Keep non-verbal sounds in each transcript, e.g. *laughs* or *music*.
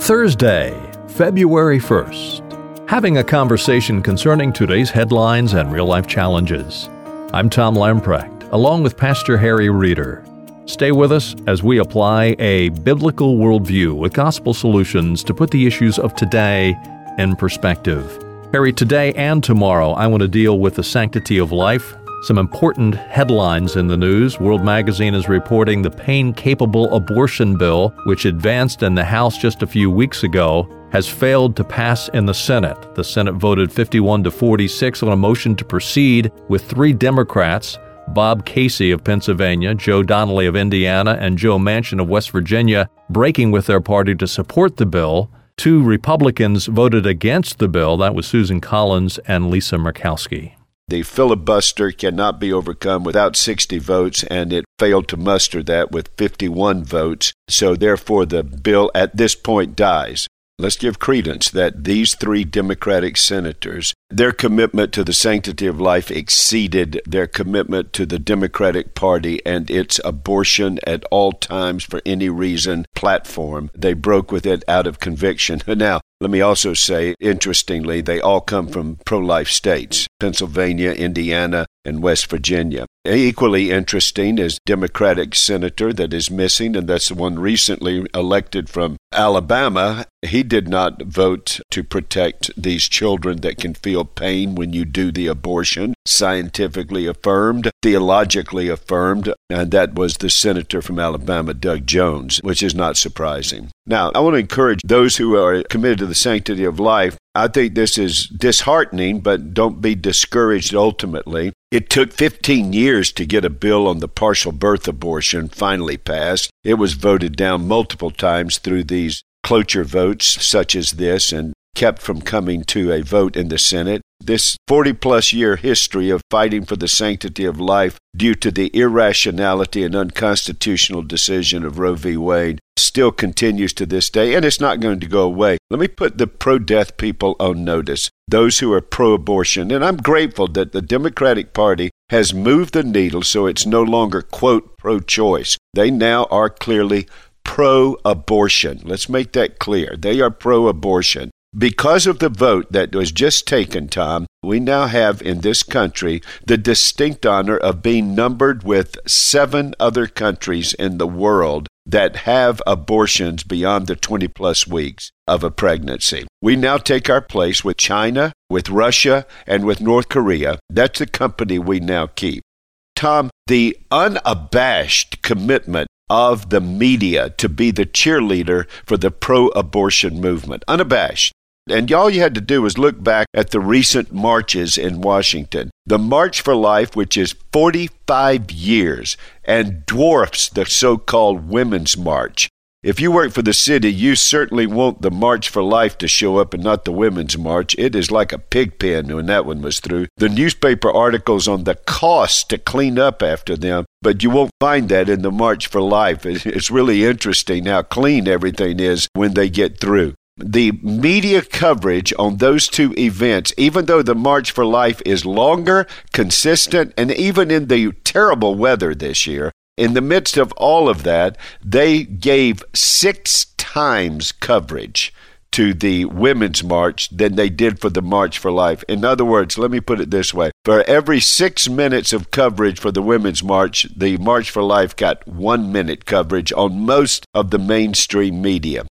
Thursday, February 1st. Having a conversation concerning today's headlines and real life challenges. I'm Tom Lamprecht, along with Pastor Harry Reeder. Stay with us as we apply a biblical worldview with gospel solutions to put the issues of today in perspective. Harry, today and tomorrow, I want to deal with the sanctity of life some important headlines in the news. World Magazine is reporting the pain capable abortion bill, which advanced in the House just a few weeks ago, has failed to pass in the Senate. The Senate voted 51 to 46 on a motion to proceed with three Democrats. Bob Casey of Pennsylvania, Joe Donnelly of Indiana, and Joe Manchin of West Virginia breaking with their party to support the bill. Two Republicans voted against the bill. That was Susan Collins and Lisa Murkowski. The filibuster cannot be overcome without 60 votes, and it failed to muster that with 51 votes. So, therefore, the bill at this point dies. Let's give credence that these three Democratic senators, their commitment to the sanctity of life exceeded their commitment to the Democratic Party and its abortion at all times for any reason platform. They broke with it out of conviction. *laughs* Now, let me also say, interestingly, they all come from pro life states Pennsylvania, Indiana, and West Virginia. Equally interesting is Democratic senator that is missing, and that's the one recently elected from Alabama. He did not vote to protect these children that can feel pain when you do the abortion, scientifically affirmed, theologically affirmed, and that was the senator from Alabama, Doug Jones, which is not surprising. Now, I want to encourage those who are committed to the sanctity of life. I think this is disheartening, but don't be discouraged ultimately. It took 15 years to get a bill on the partial birth abortion finally passed. It was voted down multiple times through these cloture votes, such as this, and kept from coming to a vote in the Senate. This 40 plus year history of fighting for the sanctity of life due to the irrationality and unconstitutional decision of Roe v. Wade still continues to this day, and it's not going to go away. Let me put the pro death people on notice, those who are pro abortion, and I'm grateful that the Democratic Party has moved the needle so it's no longer, quote, pro choice. They now are clearly pro abortion. Let's make that clear. They are pro abortion. Because of the vote that was just taken, Tom, we now have in this country the distinct honor of being numbered with seven other countries in the world that have abortions beyond the 20 plus weeks of a pregnancy. We now take our place with China, with Russia, and with North Korea. That's the company we now keep. Tom, the unabashed commitment of the media to be the cheerleader for the pro abortion movement, unabashed. And all you had to do was look back at the recent marches in Washington. The March for Life, which is 45 years and dwarfs the so called Women's March. If you work for the city, you certainly want the March for Life to show up and not the Women's March. It is like a pig pen when that one was through. The newspaper articles on the cost to clean up after them, but you won't find that in the March for Life. It's really interesting how clean everything is when they get through the media coverage on those two events, even though the March for Life is longer, consistent, and even in the terrible weather this year, in the midst of all of that, they gave six times coverage to the Women's March than they did for the March for Life. In other words, let me put it this way for every six minutes of coverage for the Women's March, the March for Life got one minute coverage on most of the mainstream media.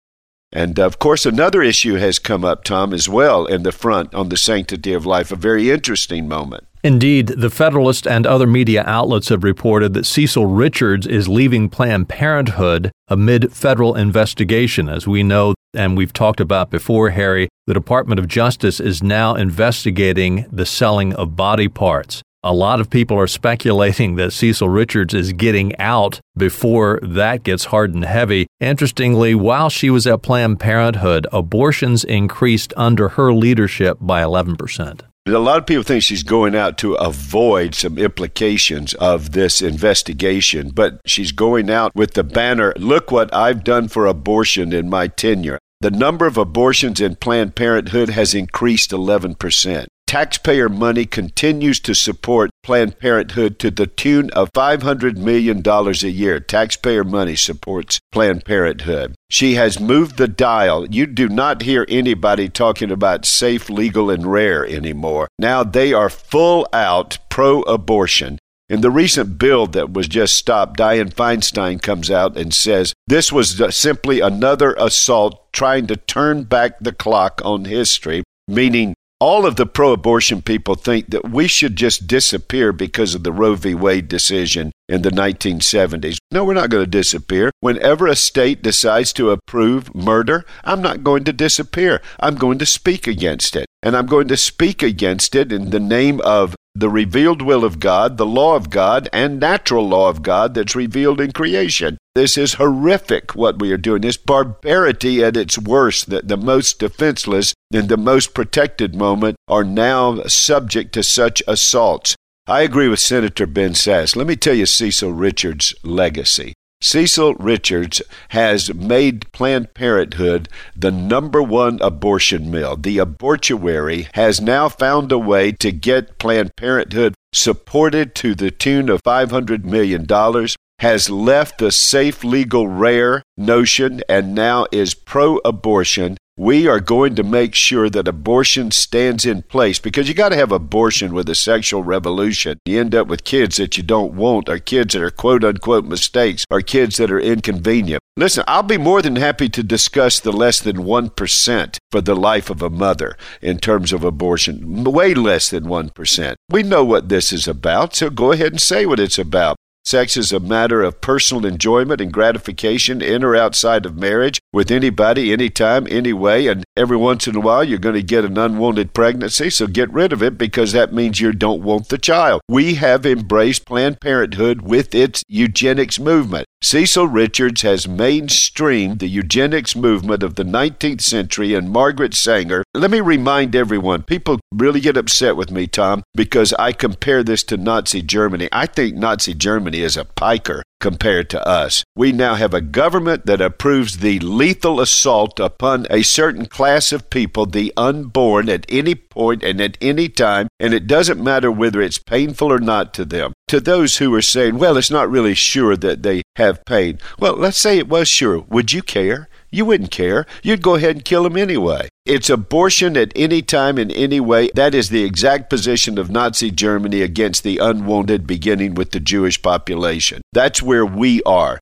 And uh, of course, another issue has come up, Tom, as well in the front on the sanctity of life, a very interesting moment. Indeed, the Federalist and other media outlets have reported that Cecile Richards is leaving Planned Parenthood amid federal investigation. As we know, and we've talked about before, Harry, the Department of Justice is now investigating the selling of body parts. A lot of people are speculating that Cecile Richards is getting out before that gets hard and heavy. Interestingly, while she was at Planned Parenthood, abortions increased under her leadership by 11%. A lot of people think she's going out to avoid some implications of this investigation, but she's going out with the banner Look what I've done for abortion in my tenure. The number of abortions in Planned Parenthood has increased 11%. Taxpayer money continues to support Planned Parenthood to the tune of $500 million a year. Taxpayer money supports Planned Parenthood. She has moved the dial. You do not hear anybody talking about safe, legal, and rare anymore. Now they are full out pro abortion. In the recent bill that was just stopped, Dianne Feinstein comes out and says this was simply another assault trying to turn back the clock on history, meaning all of the pro abortion people think that we should just disappear because of the Roe v. Wade decision in the 1970s. No, we're not going to disappear. Whenever a state decides to approve murder, I'm not going to disappear. I'm going to speak against it. And I'm going to speak against it in the name of the revealed will of God, the law of God, and natural law of God that's revealed in creation. This is horrific what we are doing. This barbarity at its worst, that the most defenseless in the most protected moment are now subject to such assaults. I agree with Senator Ben Sasse. Let me tell you Cecile Richards' legacy. Cecile Richards has made Planned Parenthood the number one abortion mill. The abortuary has now found a way to get Planned Parenthood supported to the tune of $500 million, has left the safe, legal, rare notion, and now is pro abortion we are going to make sure that abortion stands in place because you got to have abortion with a sexual revolution. You end up with kids that you don't want, or kids that are quote unquote mistakes, or kids that are inconvenient. Listen, I'll be more than happy to discuss the less than 1% for the life of a mother in terms of abortion. Way less than 1%. We know what this is about, so go ahead and say what it's about. Sex is a matter of personal enjoyment and gratification in or outside of marriage with anybody, anytime, anyway. And every once in a while, you're going to get an unwanted pregnancy. So get rid of it because that means you don't want the child. We have embraced Planned Parenthood with its eugenics movement. Cecile Richards has mainstreamed the eugenics movement of the 19th century and Margaret Sanger. Let me remind everyone people really get upset with me, Tom, because I compare this to Nazi Germany. I think Nazi Is a piker compared to us. We now have a government that approves the lethal assault upon a certain class of people, the unborn, at any point and at any time, and it doesn't matter whether it's painful or not to them. To those who are saying, well, it's not really sure that they have pain. Well, let's say it was sure. Would you care? You wouldn't care. You'd go ahead and kill them anyway. It's abortion at any time in any way. That is the exact position of Nazi Germany against the unwanted, beginning with the Jewish population. That's where we are.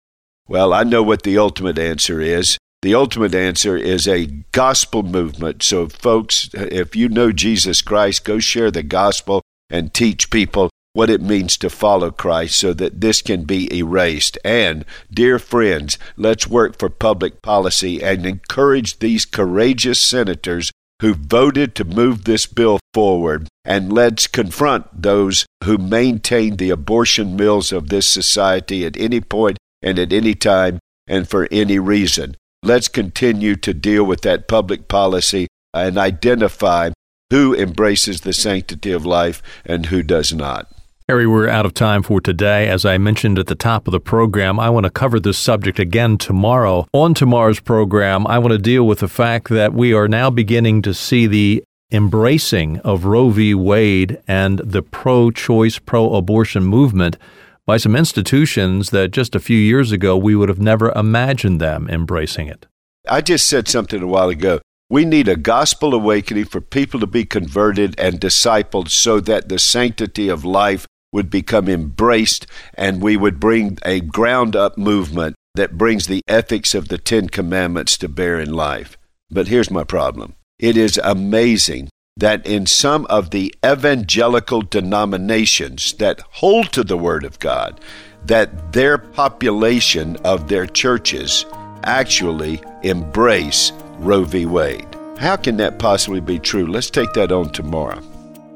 Well, I know what the ultimate answer is. The ultimate answer is a gospel movement. So, folks, if you know Jesus Christ, go share the gospel and teach people what it means to follow Christ so that this can be erased. And, dear friends, let's work for public policy and encourage these courageous senators who voted to move this bill forward. And let's confront those who maintain the abortion mills of this society at any point and at any time and for any reason. Let's continue to deal with that public policy and identify who embraces the sanctity of life and who does not. Harry, we're out of time for today. As I mentioned at the top of the program, I want to cover this subject again tomorrow. On tomorrow's program, I want to deal with the fact that we are now beginning to see the embracing of Roe v. Wade and the pro choice, pro abortion movement by some institutions that just a few years ago we would have never imagined them embracing it. I just said something a while ago. We need a gospel awakening for people to be converted and discipled so that the sanctity of life would become embraced and we would bring a ground up movement that brings the ethics of the Ten Commandments to bear in life. But here's my problem it is amazing that in some of the evangelical denominations that hold to the Word of God, that their population of their churches actually embrace Roe v. Wade. How can that possibly be true? Let's take that on tomorrow.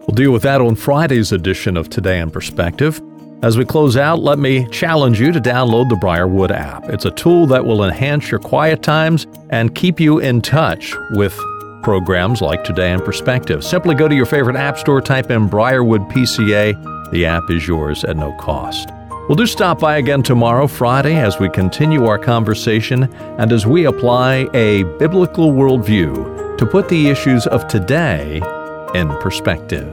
We'll deal with that on Friday's edition of Today in Perspective. As we close out, let me challenge you to download the Briarwood app. It's a tool that will enhance your quiet times and keep you in touch with programs like Today in Perspective. Simply go to your favorite app store, type in Briarwood PCA. The app is yours at no cost. We'll do stop by again tomorrow, Friday, as we continue our conversation and as we apply a biblical worldview to put the issues of today in perspective.